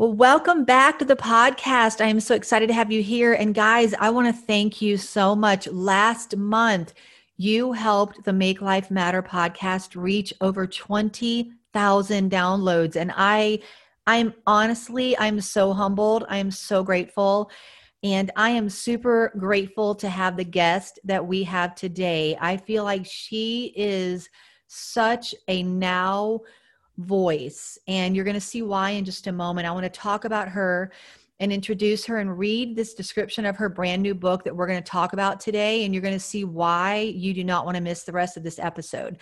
Well, welcome back to the podcast. I am so excited to have you here. And guys, I want to thank you so much. Last month, you helped the Make Life Matter podcast reach over 20,000 downloads. And I, I'm honestly, I'm so humbled. I am so grateful. And I am super grateful to have the guest that we have today. I feel like she is such a now voice. And you're going to see why in just a moment. I want to talk about her and introduce her and read this description of her brand new book that we're going to talk about today. And you're going to see why you do not want to miss the rest of this episode.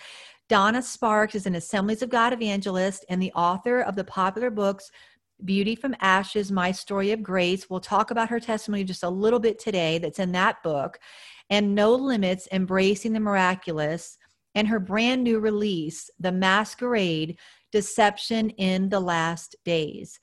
Donna Sparks is an Assemblies of God evangelist and the author of the popular books Beauty from Ashes, My Story of Grace. We'll talk about her testimony just a little bit today that's in that book, and No Limits Embracing the Miraculous, and her brand new release, The Masquerade Deception in the Last Days.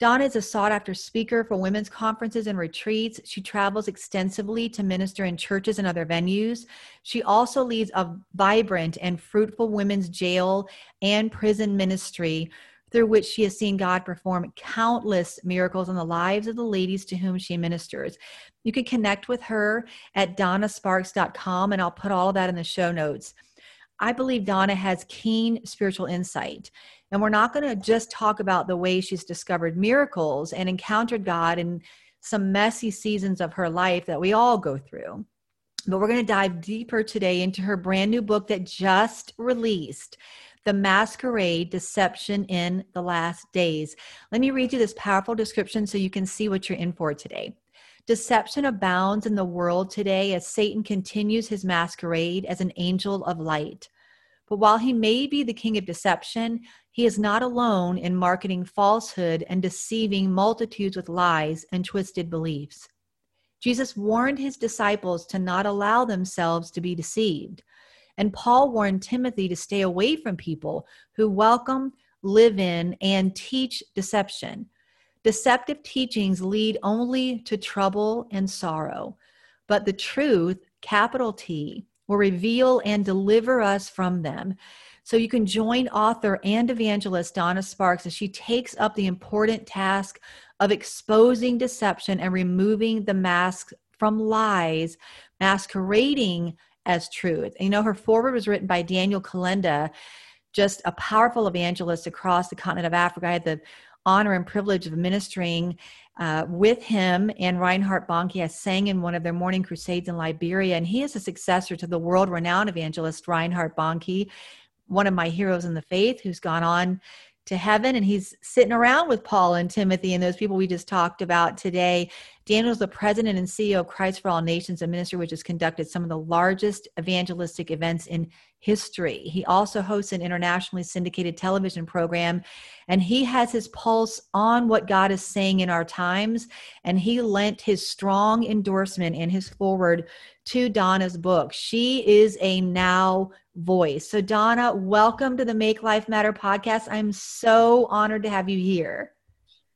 Donna is a sought after speaker for women's conferences and retreats. She travels extensively to minister in churches and other venues. She also leads a vibrant and fruitful women's jail and prison ministry through which she has seen God perform countless miracles in the lives of the ladies to whom she ministers. You can connect with her at donnasparks.com, and I'll put all of that in the show notes. I believe Donna has keen spiritual insight. And we're not going to just talk about the way she's discovered miracles and encountered God in some messy seasons of her life that we all go through. But we're going to dive deeper today into her brand new book that just released The Masquerade Deception in the Last Days. Let me read you this powerful description so you can see what you're in for today. Deception abounds in the world today as Satan continues his masquerade as an angel of light. But while he may be the king of deception, he is not alone in marketing falsehood and deceiving multitudes with lies and twisted beliefs. Jesus warned his disciples to not allow themselves to be deceived. And Paul warned Timothy to stay away from people who welcome, live in, and teach deception Deceptive teachings lead only to trouble and sorrow, but the truth, capital T, will reveal and deliver us from them. So you can join author and evangelist Donna Sparks as she takes up the important task of exposing deception and removing the mask from lies, masquerading as truth. And you know, her foreword was written by Daniel Kolenda, just a powerful evangelist across the continent of Africa. I had the honor and privilege of ministering uh, with him and Reinhard Bonnke. I sang in one of their morning crusades in Liberia, and he is a successor to the world renowned evangelist Reinhard Bonnke, one of my heroes in the faith, who's gone on to heaven and he's sitting around with Paul and Timothy and those people we just talked about today. Daniel's the president and CEO of Christ for All Nations, a ministry which has conducted some of the largest evangelistic events in history. He also hosts an internationally syndicated television program, and he has his pulse on what God is saying in our times. And he lent his strong endorsement in his foreword to Donna's book. She is a now voice. So, Donna, welcome to the Make Life Matter podcast. I'm so honored to have you here.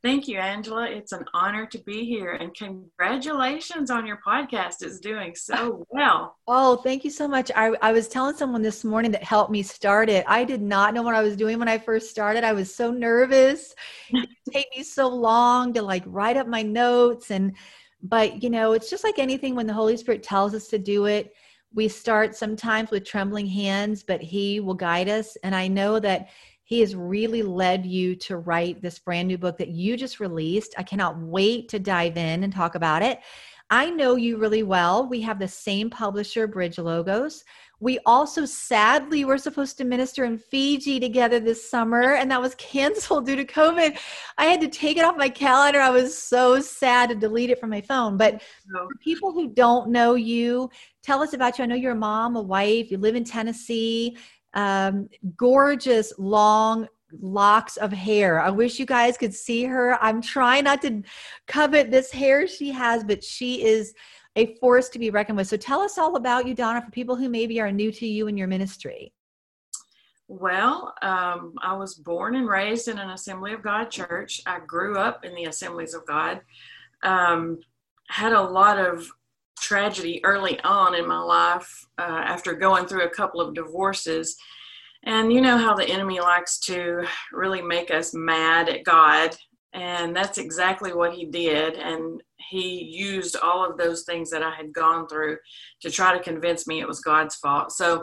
Thank you, Angela. It's an honor to be here and congratulations on your podcast. It's doing so well. Oh, thank you so much. I, I was telling someone this morning that helped me start it. I did not know what I was doing when I first started. I was so nervous. it take me so long to like write up my notes and but you know, it's just like anything when the Holy Spirit tells us to do it. We start sometimes with trembling hands, but he will guide us and I know that he has really led you to write this brand new book that you just released. I cannot wait to dive in and talk about it. I know you really well. We have the same publisher, Bridge Logos. We also sadly were supposed to minister in Fiji together this summer, and that was canceled due to COVID. I had to take it off my calendar. I was so sad to delete it from my phone. But for people who don't know you, tell us about you. I know you're a mom, a wife, you live in Tennessee um, gorgeous long locks of hair. I wish you guys could see her. I'm trying not to covet this hair she has, but she is a force to be reckoned with. So tell us all about you, Donna, for people who maybe are new to you and your ministry. Well, um, I was born and raised in an Assembly of God church. I grew up in the Assemblies of God. Um, had a lot of tragedy early on in my life uh, after going through a couple of divorces. And you know how the enemy likes to really make us mad at God. And that's exactly what he did. And he used all of those things that I had gone through to try to convince me it was God's fault. So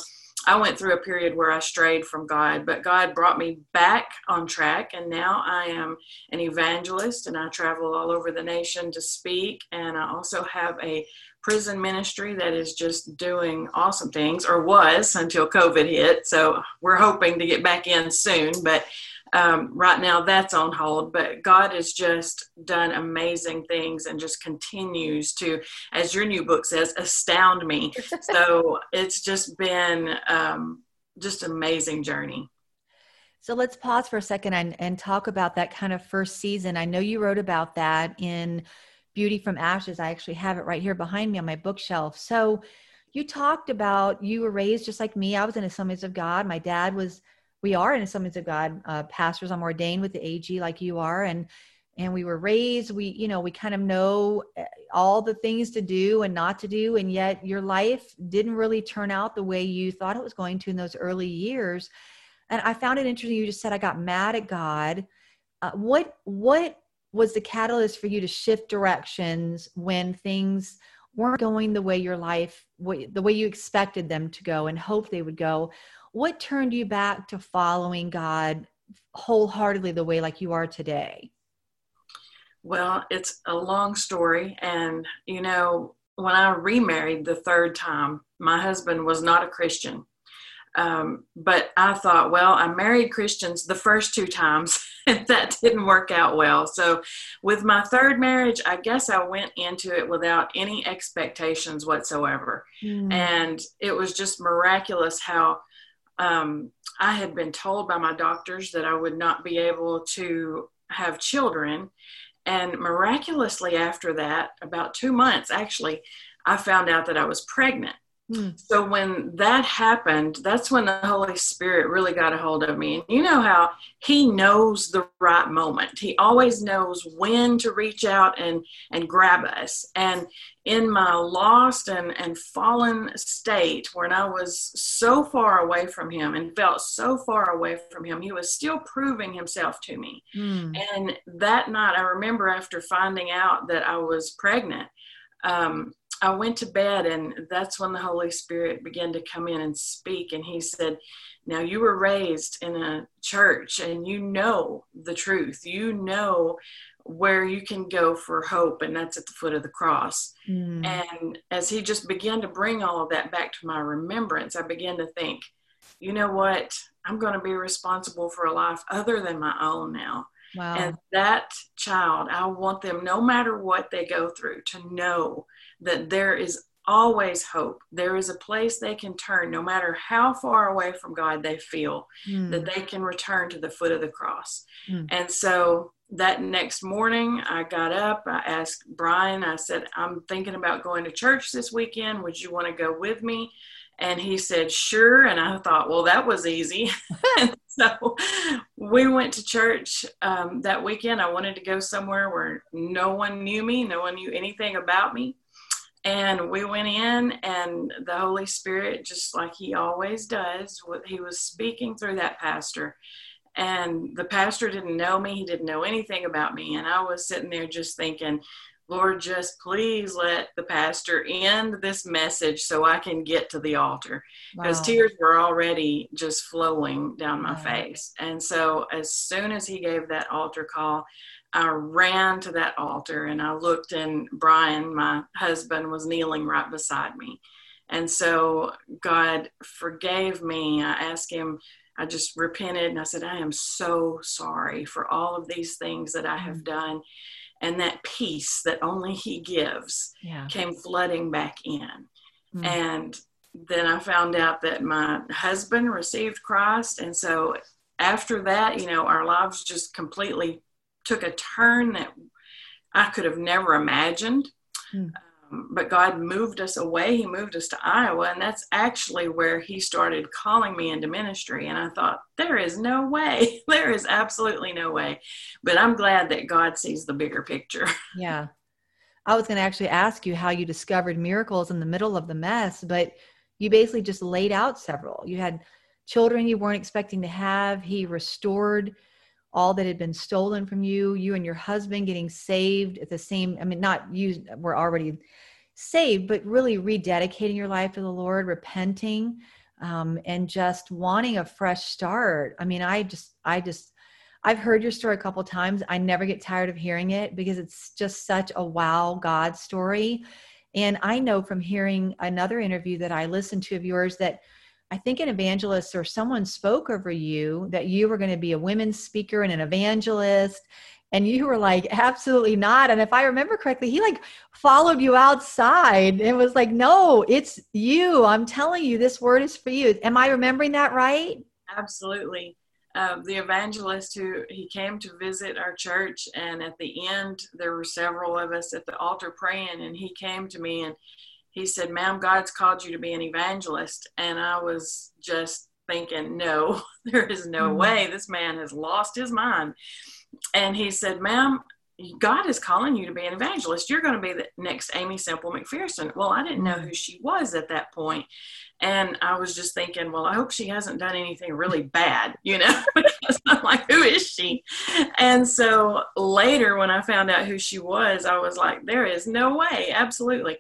I went through a period where I strayed from God, but God brought me back on track. And now I am an evangelist and I travel all over the nation to speak. And I also have a prison ministry that is just doing awesome things, or was until COVID hit. So we're hoping to get back in soon. But um, right now that's on hold. But God has just done amazing things and just continues to, as your new book says, astound me. so it's just been um, just amazing journey. So let's pause for a second and, and talk about that kind of first season. I know you wrote about that in Beauty from Ashes. I actually have it right here behind me on my bookshelf. So you talked about you were raised just like me. I was in Assemblies of God. My dad was we are in Assemblies of God uh, pastors. I'm ordained with the AG like you are, and and we were raised. We you know we kind of know eh, all the things to do and not to do, and yet your life didn't really turn out the way you thought it was going to in those early years. And I found it interesting. You just said I got mad at God. Uh, what what was the catalyst for you to shift directions when things weren't going the way your life the way you expected them to go and hoped they would go what turned you back to following God wholeheartedly the way like you are today? Well, it's a long story. And, you know, when I remarried the third time, my husband was not a Christian. Um, but I thought, well, I married Christians the first two times, and that didn't work out well. So, with my third marriage, I guess I went into it without any expectations whatsoever. Mm. And it was just miraculous how um, I had been told by my doctors that I would not be able to have children. And miraculously, after that, about two months actually, I found out that I was pregnant. Hmm. So when that happened, that's when the Holy Spirit really got a hold of me. And you know how He knows the right moment. He always knows when to reach out and and grab us. And in my lost and, and fallen state, when I was so far away from Him and felt so far away from Him, He was still proving Himself to me. Hmm. And that night, I remember after finding out that I was pregnant. Um, I went to bed, and that's when the Holy Spirit began to come in and speak. And He said, Now you were raised in a church, and you know the truth. You know where you can go for hope, and that's at the foot of the cross. Mm. And as He just began to bring all of that back to my remembrance, I began to think, you know what? I'm going to be responsible for a life other than my own now. Wow. And that child, I want them, no matter what they go through, to know that there is always hope. There is a place they can turn, no matter how far away from God they feel, mm. that they can return to the foot of the cross. Mm. And so that next morning, I got up. I asked Brian, I said, I'm thinking about going to church this weekend. Would you want to go with me? And he said, sure. And I thought, well, that was easy. so we went to church um, that weekend. I wanted to go somewhere where no one knew me, no one knew anything about me. And we went in, and the Holy Spirit, just like He always does, He was speaking through that pastor. And the pastor didn't know me, he didn't know anything about me. And I was sitting there just thinking, Lord, just please let the pastor end this message so I can get to the altar. Because wow. tears were already just flowing down my wow. face. And so, as soon as he gave that altar call, I ran to that altar and I looked, and Brian, my husband, was kneeling right beside me. And so God forgave me. I asked him, I just repented and I said, I am so sorry for all of these things that I have mm. done. And that peace that only He gives yeah. came flooding back in. Mm. And then I found out that my husband received Christ. And so after that, you know, our lives just completely took a turn that I could have never imagined. Mm. Um, but God moved us away. He moved us to Iowa, and that's actually where He started calling me into ministry. And I thought, there is no way. there is absolutely no way. But I'm glad that God sees the bigger picture. Yeah. I was going to actually ask you how you discovered miracles in the middle of the mess, but you basically just laid out several. You had children you weren't expecting to have. He restored all that had been stolen from you, you and your husband getting saved at the same, I mean, not you were already saved, but really rededicating your life to the Lord, repenting, um, and just wanting a fresh start. I mean, I just, I just, I've heard your story a couple times. I never get tired of hearing it because it's just such a wow God story. And I know from hearing another interview that I listened to of yours that I think an evangelist or someone spoke over you that you were going to be a women's speaker and an evangelist. And you were like, absolutely not. And if I remember correctly, he like followed you outside and was like, no, it's you. I'm telling you, this word is for you. Am I remembering that right? Absolutely. Uh, the evangelist who he came to visit our church, and at the end, there were several of us at the altar praying, and he came to me and he said, Ma'am, God's called you to be an evangelist. And I was just thinking, No, there is no mm-hmm. way. This man has lost his mind. And he said, Ma'am, God is calling you to be an evangelist. You're going to be the next Aimee Semple McPherson. Well, I didn't know mm-hmm. who she was at that point. And I was just thinking, well, I hope she hasn't done anything really bad, you know, because I'm like, who is she? And so later, when I found out who she was, I was like, there is no way, absolutely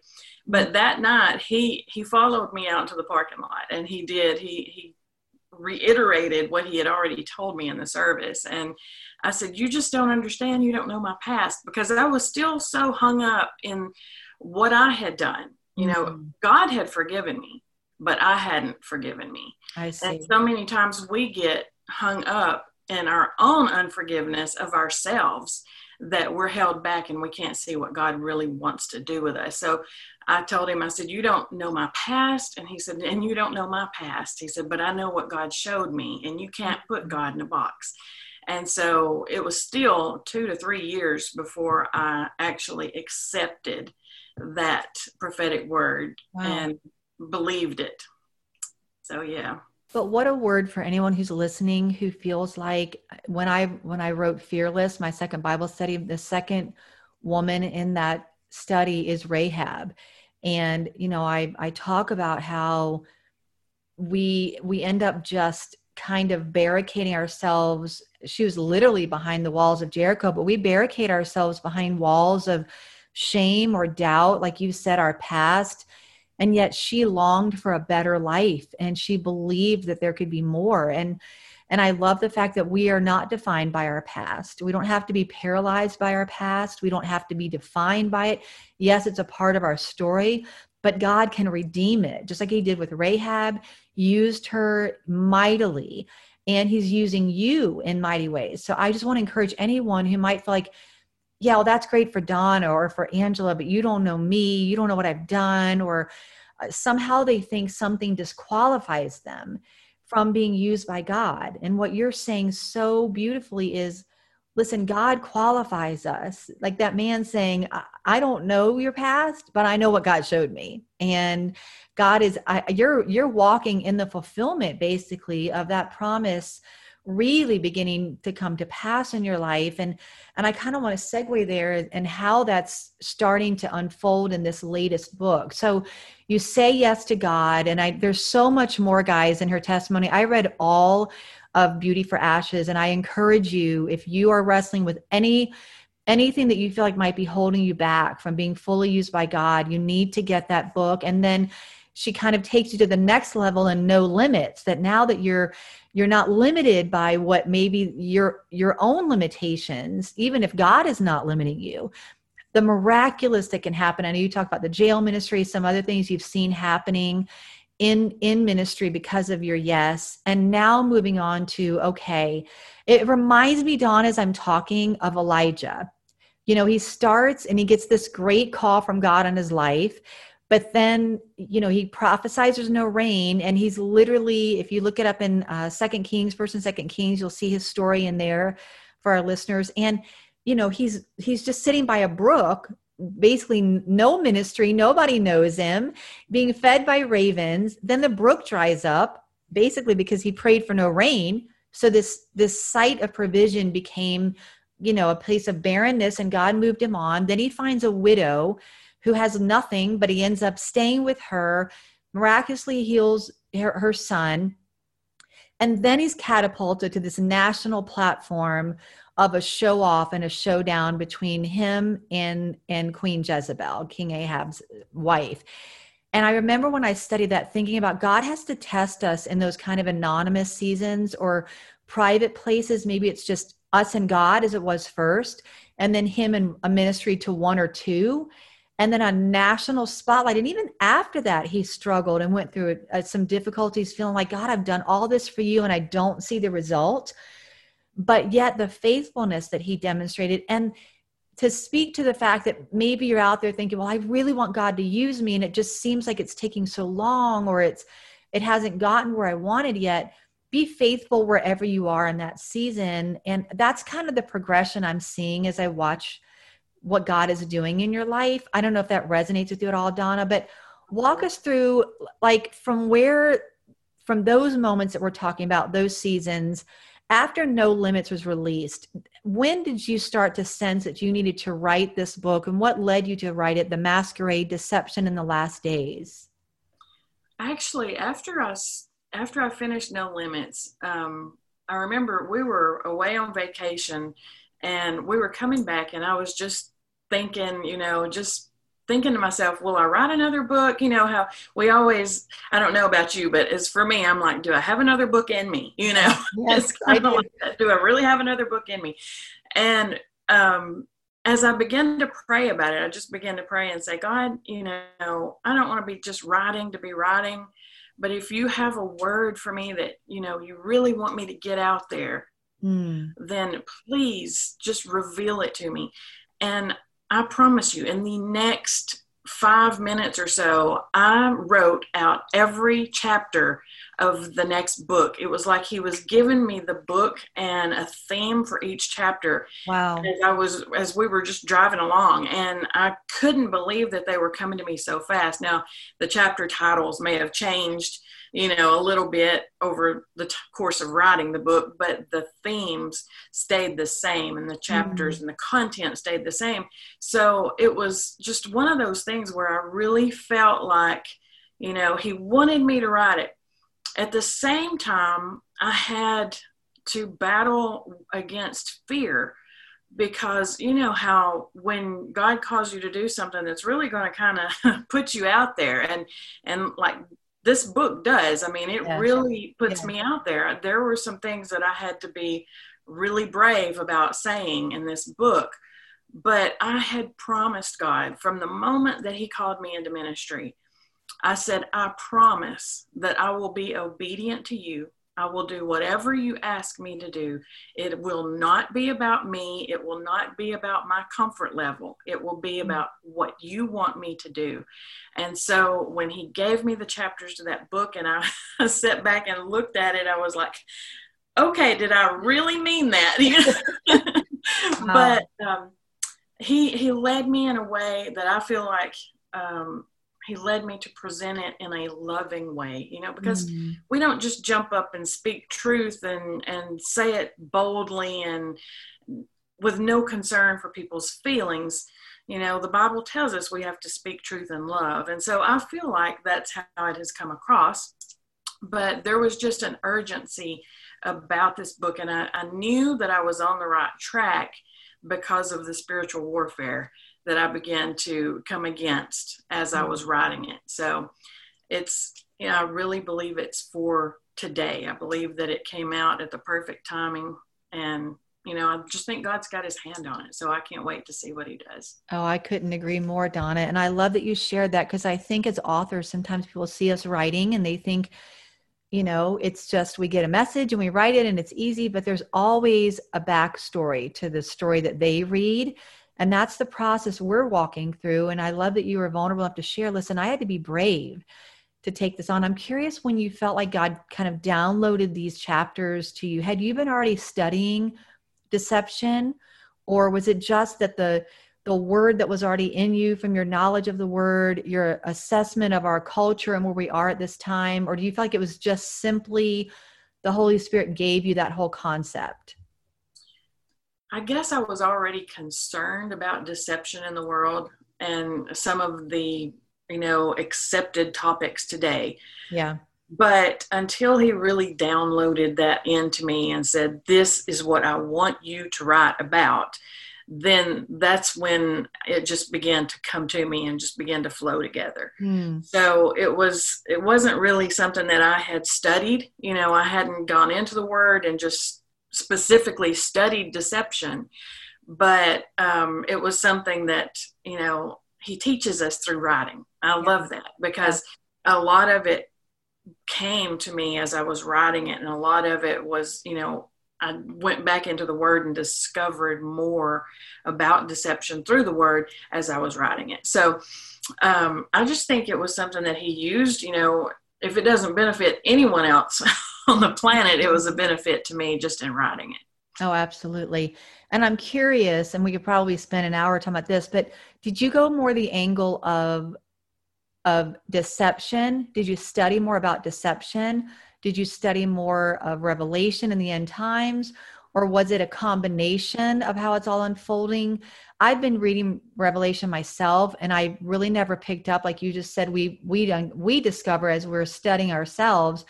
but that night he he followed me out to the parking lot and he did he he reiterated what he had already told me in the service and i said you just don't understand you don't know my past because i was still so hung up in what i had done you know mm-hmm. god had forgiven me but i hadn't forgiven me I see. and so many times we get hung up in our own unforgiveness of ourselves that we're held back and we can't see what God really wants to do with us. So I told him, I said, You don't know my past. And he said, And you don't know my past. He said, But I know what God showed me, and you can't put mm-hmm. God in a box. And so it was still two to three years before I actually accepted that prophetic word wow. and believed it. So, yeah. But what a word for anyone who's listening who feels like when I when I wrote Fearless, my second Bible study, the second woman in that study is Rahab. And you know, I I talk about how we we end up just kind of barricading ourselves. She was literally behind the walls of Jericho, but we barricade ourselves behind walls of shame or doubt, like you said, our past and yet she longed for a better life and she believed that there could be more and and i love the fact that we are not defined by our past. We don't have to be paralyzed by our past. We don't have to be defined by it. Yes it's a part of our story but god can redeem it just like he did with rahab. Used her mightily and he's using you in mighty ways. So i just want to encourage anyone who might feel like yeah, well, that's great for Donna or for Angela, but you don't know me, you don't know what I've done, or uh, somehow they think something disqualifies them from being used by God. And what you're saying so beautifully is listen, God qualifies us. Like that man saying, I don't know your past, but I know what God showed me. And God is, I, you're, you're walking in the fulfillment basically of that promise really beginning to come to pass in your life. And and i kind of want to segue there and how that's starting to unfold in this latest book. So you say yes to god and i there's so much more guys in her testimony. I read all of beauty for ashes and i encourage you if you are wrestling with any anything that you feel like might be holding you back from being fully used by god you need to get that book. And then she kind of takes you to the next level and no limits that now that you're you're not limited by what maybe your your own limitations even if god is not limiting you the miraculous that can happen. I know you talk about the jail ministry some other things you've seen happening in in ministry because of your yes. And now moving on to okay it reminds me don as i'm talking of elijah. You know he starts and he gets this great call from god on his life but then you know he prophesies there's no rain and he's literally if you look it up in uh, second kings first and second kings you'll see his story in there for our listeners. And you know he's he's just sitting by a brook basically no ministry nobody knows him being fed by ravens. Then the brook dries up basically because he prayed for no rain. So this this site of provision became you know a place of barrenness and god moved him on. Then he finds a widow who has nothing, but he ends up staying with her, miraculously heals her, her son. And then he's catapulted to this national platform of a show off and a showdown between him and and Queen Jezebel, King Ahab's wife. And I remember when I studied that thinking about God has to test us in those kind of anonymous seasons or private places. Maybe it's just us and God as it was first, and then him and a ministry to one or two and then a national spotlight. And even after that he struggled and went through uh, some difficulties feeling like god i've done all this for you and i don't see the result. But yet the faithfulness that he demonstrated and to speak to the fact that maybe you're out there thinking well i really want god to use me and it just seems like it's taking so long or it's it hasn't gotten where i wanted yet be faithful wherever you are in that season. And that's kind of the progression i'm seeing as i watch what God is doing in your life. I don't know if that resonates with you at all, Donna, but walk us through like from where from those moments that we're talking about, those seasons, after No Limits was released, when did you start to sense that you needed to write this book and what led you to write it, The Masquerade Deception in the Last Days? Actually, after us after I finished No Limits, um, I remember we were away on vacation and we were coming back and i was just thinking you know just thinking to myself will i write another book? You know how we always i don't know about you but as for me i'm like do i have another book in me? You know yes, I do. Like, do i really have another book in me? And um as I began to pray about it, I just began to pray and say, God, you know, I don't want to be just writing to be writing, but if you have a word for me that, you know, you really want me to get out there, mm. then please just reveal it to me. And I promise you, in the next five minutes or so, I wrote out every chapter of the next book. It was like he was giving me the book and a theme for each chapter. Wow. As I was as we were just driving along and I couldn't believe that they were coming to me so fast. Now, the chapter titles may have changed you know, a little bit over the t- course of writing the book, but the themes stayed the same and the chapters mm-hmm. and the content stayed the same. So it was just one of those things where I really felt like, you know, he wanted me to write it. At the same time, I had to battle against fear because you know how when god calls you to do something that's really going to kind of put you out there and and like this book does. I mean, it really puts me out there. There were some things that I had to be really brave about saying in this book, but I had promised God from the moment that He called me into ministry. I said, I promise that I will be obedient to you I will do whatever you ask me to do. It will not be about me. It will not be about my comfort level. It will be mm-hmm. about what you want me to do. And so when he gave me the chapters to that book and I, I sat back and looked at it, I was like, okay, did I really mean that? but um, he, he led me in a way that I feel like um, he led me to present it in a loving way you know because mm-hmm. we don't just jump up and speak truth and and say it boldly and with no concern for people's feelings. You know the bible tells us we have to speak truth in love. And so i feel like that's how it has come across. But there was just an urgency about this book and I, I knew that i was on the right track because of the spiritual warfare that I began to come against as I mm. was writing it. So it's, you know, I really believe it's for today. I believe that it came out at the perfect timing. And, you know, I just think God's got his hand on it. So I can't wait to see what he does. Oh, I couldn't agree more, Donna. And I love that you shared that because I think as authors, sometimes people see us writing and they think, you know, it's just we get a message and we write it and it's easy, but there's always a backstory to the story that they read And that's the process we're walking through. And I love that you were vulnerable enough to share. Listen, I had to be brave to take this on. I'm curious when you felt like God kind of downloaded these chapters to you. Had you been already studying deception, or was it just that the the word that was already in you from your knowledge of the word, your assessment of our culture and where we are at this time? Or do you feel like it was just simply the Holy Spirit gave you that whole concept? I guess I was already concerned about deception in the world and some of the, you know, accepted topics today. Yeah. But until he really downloaded that into me and said, This is what I want you to write about, then that's when it just began to come to me and just began to flow together. Mm. So it was it wasn't really something that I had studied. You know, I hadn't gone into the word and just specifically studied deception, but um, it was something that you know he teaches us through writing. I love that because a lot of it came to me as I was writing it, and a lot of it was you know I went back into the word and discovered more about deception through the word as I was writing it. So um, I just think it was something that he used. You know, if it doesn't benefit anyone else on the planet, it was a benefit to me just in writing it. Oh, absolutely. And I'm curious, and we could probably spend an hour talking about this, but did you go more the angle of of deception? Did you study more about deception? Did you study more of Revelation in the end times? Or was it a combination of how it's all unfolding? I've been reading Revelation myself, and I really never picked up, like you just said, we we we discover as we're studying ourselves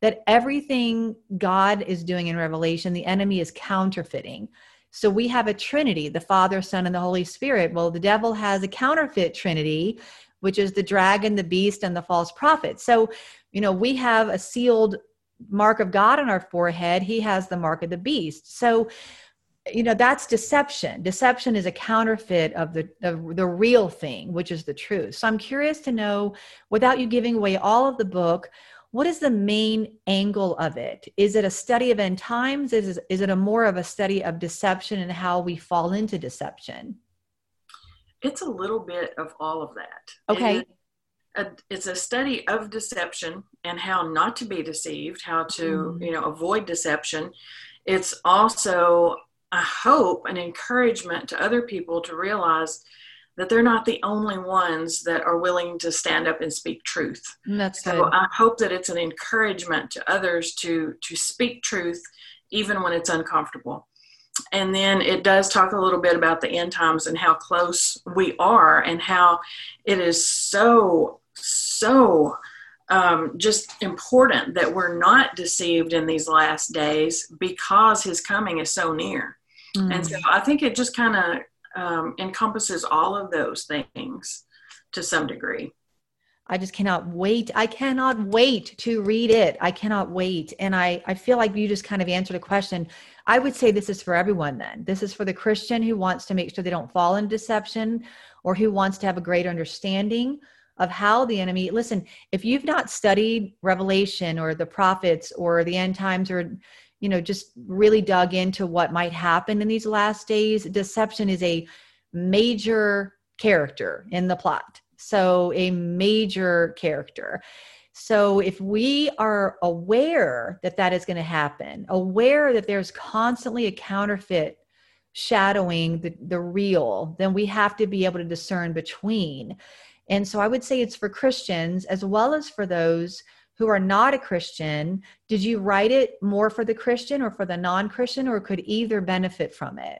that everything God is doing in Revelation, the enemy is counterfeiting. So we have a Trinity, the Father, Son, and the Holy Spirit. Well, the devil has a counterfeit Trinity, which is the dragon, the beast, and the false prophet. So you know, we have a sealed mark of God on our forehead, he has the mark of the beast. So, you know, that's deception. Deception is a counterfeit of the of the real thing, which is the truth. So I'm curious to know, without you giving away all of the book, what is the main angle of it? Is it a study of end times? Is, is it a more of a study of deception and how we fall into deception? It's a little bit of all of that. Okay a, it's a study of deception and how not to be deceived, how to mm. you know avoid deception. It's also I hope an encouragement to other people to realize that they're not the only ones that are willing to stand up and speak truth. That's so good. I hope that it's an encouragement to others to to speak truth even when it's uncomfortable. And then it does talk a little bit about the end times and how close we are and how it is so so um, just important that we're not deceived in these last days because his coming is so near. Mm. And so I think it just kind of um, encompasses all of those things to some degree. I just cannot wait. I cannot wait to read it. I cannot wait. And I, I feel like you just kind of answered a question. I would say this is for everyone then. This is for the Christian who wants to make sure they don't fall in deception or who wants to have a greater understanding of how the enemy listen if you've not studied revelation or the prophets or the end times or you know just really dug into what might happen in these last days. Deception is a major character in the plot. So a major character. So if we are aware that that is going to happen aware that there's constantly a counterfeit shadowing the, the real then we have to be able to discern between. And so I would say it's for Christians as well as for those who are not a Christian. Did you write it more for the Christian or for the non Christian, or could either benefit from it?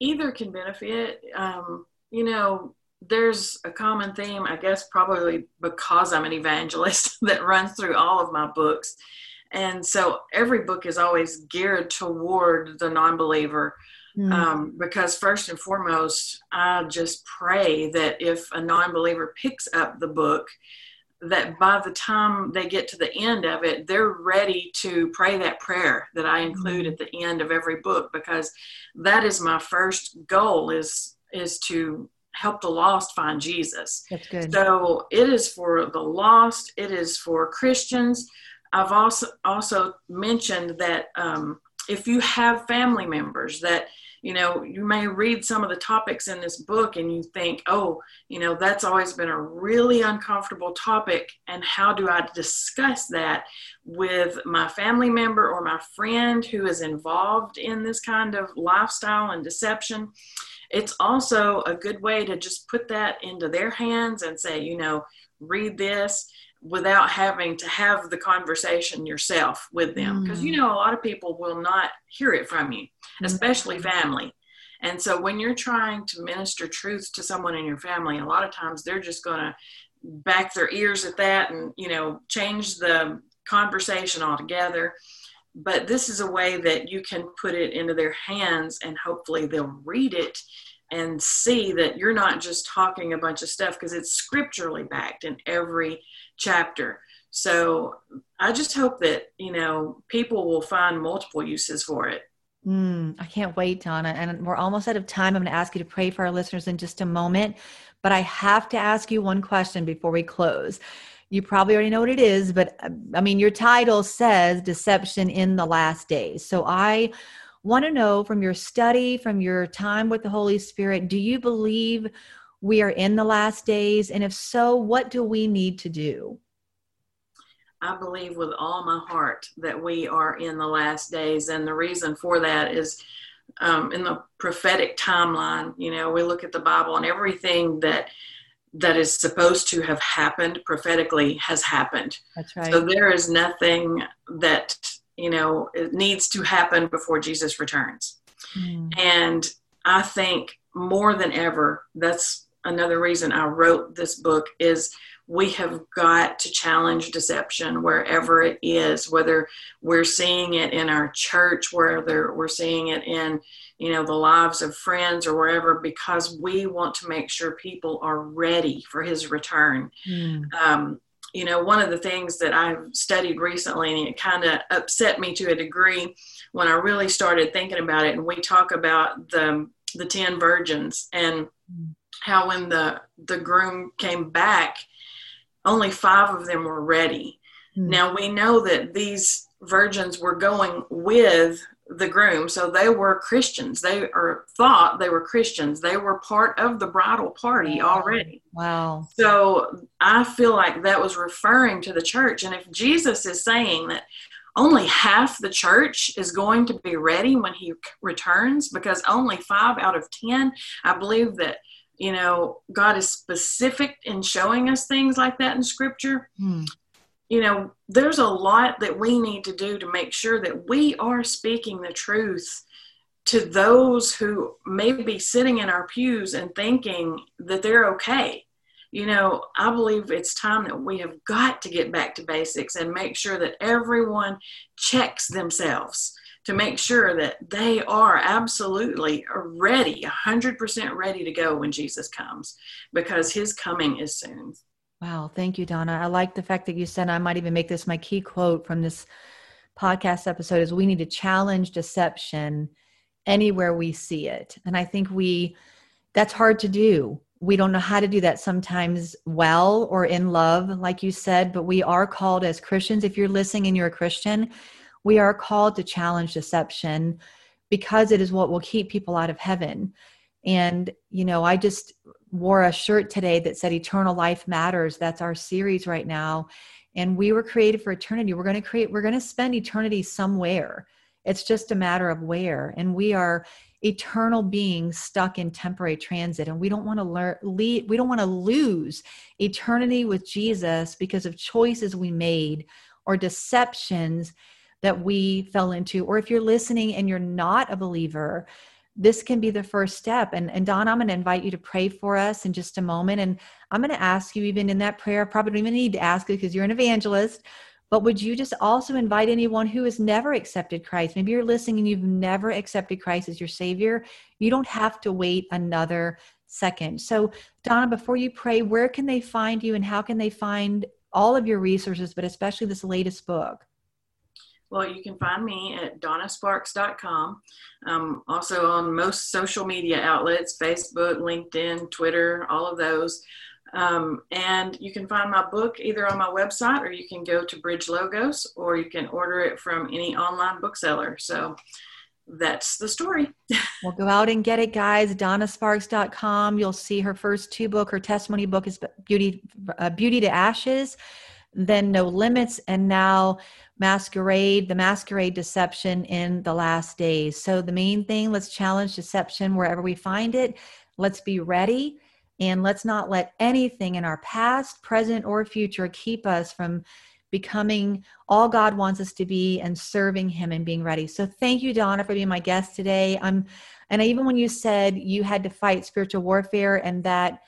Either can benefit. Um, you know, there's a common theme, I guess, probably because I'm an evangelist that runs through all of my books. And so every book is always geared toward the non believer Mm. Um, because first and foremost, I just pray that if a non-believer picks up the book, that by the time they get to the end of it, they're ready to pray that prayer that I include mm. at the end of every book, because that is my first goal is is to help the lost find Jesus. That's good. So it is for the lost. It is for Christians. I've also also mentioned that um, if you have family members that you know, you may read some of the topics in this book and you think, oh, you know, that's always been a really uncomfortable topic. And how do I discuss that with my family member or my friend who is involved in this kind of lifestyle and deception? It's also a good way to just put that into their hands and say, you know, read this without having to have the conversation yourself with them because mm. you know a lot of people will not hear it from you especially mm-hmm. family and so when you're trying to minister truth to someone in your family a lot of times they're just going to back their ears at that and you know change the conversation altogether but this is a way that you can put it into their hands and hopefully they'll read it and see that you're not just talking a bunch of stuff because it's scripturally backed in every chapter. So I just hope that, you know, people will find multiple uses for it. Mm, I can't wait, Donna. And we're almost out of time. I'm going to ask you to pray for our listeners in just a moment. But I have to ask you one question before we close. You probably already know what it is, but I mean, your title says Deception in the Last Days. So I want to know from your study, from your time with the Holy Spirit, do you believe we are in the last days? And if so, what do we need to do? I believe with all my heart that we are in the last days. And the reason for that is um, in the prophetic timeline. You know, we look at the Bible and everything that that is supposed to have happened prophetically has happened. That's right. So there is nothing that you know it needs to happen before jesus returns mm. and i think more than ever that's another reason i wrote this book is we have got to challenge deception wherever it is whether we're seeing it in our church whether we're seeing it in you know the lives of friends or wherever because we want to make sure people are ready for his return mm. um, you know, one of the things that I've studied recently, and it kind of upset me to a degree when I really started thinking about it. And we talk about the the ten virgins and how when the the groom came back, only five of them were ready. Mm. Now we know that these virgins were going with the groom. So they were Christians. They are thought they were Christians. They were part of the bridal party already. Wow. So I feel like that was referring to the church. And if Jesus is saying that only half the church is going to be ready when he returns, because only five out of 10, I believe that you know god is specific in showing us things like that in scripture. Hmm. You know, there's a lot that we need to do to make sure that we are speaking the truth to those who may be sitting in our pews and thinking that they're okay. You know, I believe it's time that we have got to get back to basics and make sure that everyone checks themselves to make sure that they are absolutely ready, 100% ready to go when Jesus comes because his coming is soon. Wow, thank you, Donna. I like the fact that you said I might even make this my key quote from this podcast episode is we need to challenge deception anywhere we see it. And I think we that's hard to do. We don't know how to do that sometimes well or in love, like you said, but we are called as Christians. If you're listening and you're a Christian, we are called to challenge deception because it is what will keep people out of heaven. And, you know, I just wore a shirt today that said eternal life matters. That's our series right now. And we were created for eternity. We're going to create we're going to spend eternity somewhere. It's just a matter of where. And we are eternal beings stuck in temporary transit. And we don't want to learn we don't want to lose eternity with jesus because of choices we made or deceptions that we fell into or if you're listening and you're not a believer this can be the first step. And, and Don, I'm going to invite you to pray for us in just a moment. And I'm going to ask you, even in that prayer, probably don't even need to ask it because you're an evangelist. But would you just also invite anyone who has never accepted Christ? Maybe you're listening and you've never accepted Christ as your Savior. You don't have to wait another second. So, Donna, before you pray, where can they find you and how can they find all of your resources, but especially this latest book? Well, you can find me at donnasparks.com. Um, also on most social media outlets Facebook, LinkedIn, Twitter, all of those. Um, and you can find my book either on my website or you can go to Bridge Logos or you can order it from any online bookseller. So that's the story. well, go out and get it, guys. DonnaSparks.com. You'll see her first two book. Her testimony book is Beauty, uh, Beauty to Ashes, then No Limits, and now Masquerade, the Masquerade Deception in the Last Days. So the main thing, let's challenge deception wherever we find it. Let's be ready. And let's not let anything in our past, present, or future keep us from becoming all God wants us to be and serving Him and being ready. So thank you, Donna, for being my guest today. I'm, and even when you said you had to fight spiritual warfare and that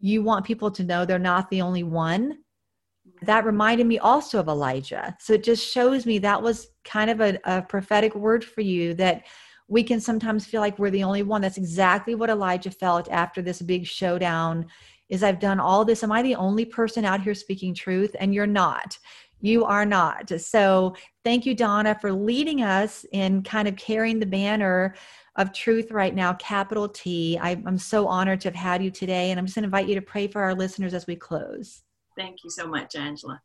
you want people to know they're not the only one, that reminded me also of Elijah. So it just shows me that was kind of a, a prophetic word for you that we can sometimes feel like we're the only one. That's exactly what Elijah felt after this big showdown is I've done all this. Am I the only person out here speaking truth? And you're not. You are not. So thank you, Donna, for leading us in kind of carrying the banner of truth right now, capital T. I, I'm so honored to have had you today. And I'm just going to invite you to pray for our listeners as we close. Thank you so much, Angela.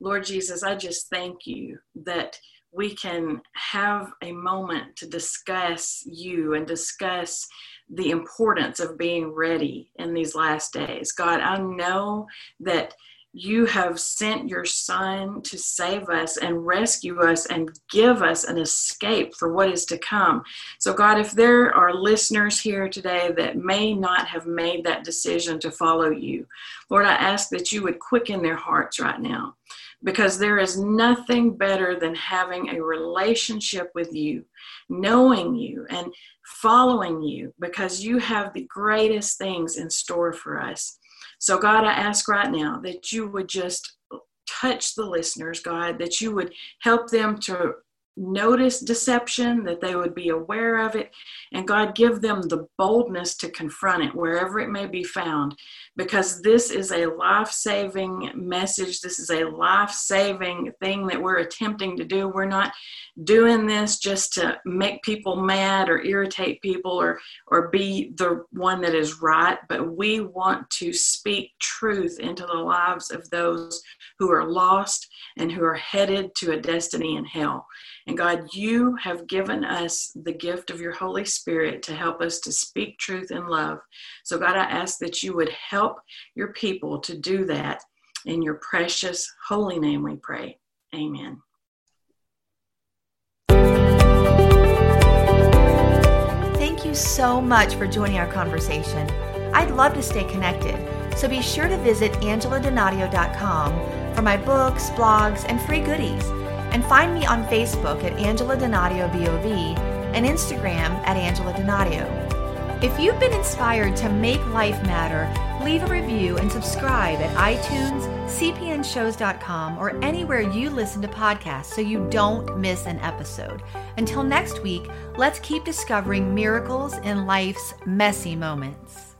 Lord Jesus, I just thank you that we can have a moment to discuss you and discuss the importance of being ready in these last days. God, I know that you have sent your son to save us and rescue us and give us an escape for what is to come. So, God, if there are listeners here today that may not have made that decision to follow you, Lord, I ask that you would quicken their hearts right now because there is nothing better than having a relationship with you, knowing you, and following you because you have the greatest things in store for us. So, God, I ask right now that you would just touch the listeners, God, that you would help them to notice deception, that they would be aware of it, and God give them the boldness to confront it wherever it may be found, because this is a life saving message. This is a life saving thing that we're attempting to do. We're not doing this just to make people mad or irritate people or, or be the one that is right, but we want to speak truth into the lives of those who are lost and who are headed to a destiny in hell. And God, you have given us the gift of your Holy Spirit to help us to speak truth in love. So, God, I ask that you would help your people to do that. In your precious, holy name we pray. Amen. Thank you so much for joining our conversation. I'd love to stay connected, so be sure to visit angeladonadio.com for my books, blogs, and free goodies. And find me on Facebook at Angela Donadio BOV and Instagram at Angela Donadio. If you've been inspired to make life matter, leave a review and subscribe at iTunes, cpnshows.com, or anywhere you listen to podcasts so you don't miss an episode. Until next week, let's keep discovering miracles in life's messy moments.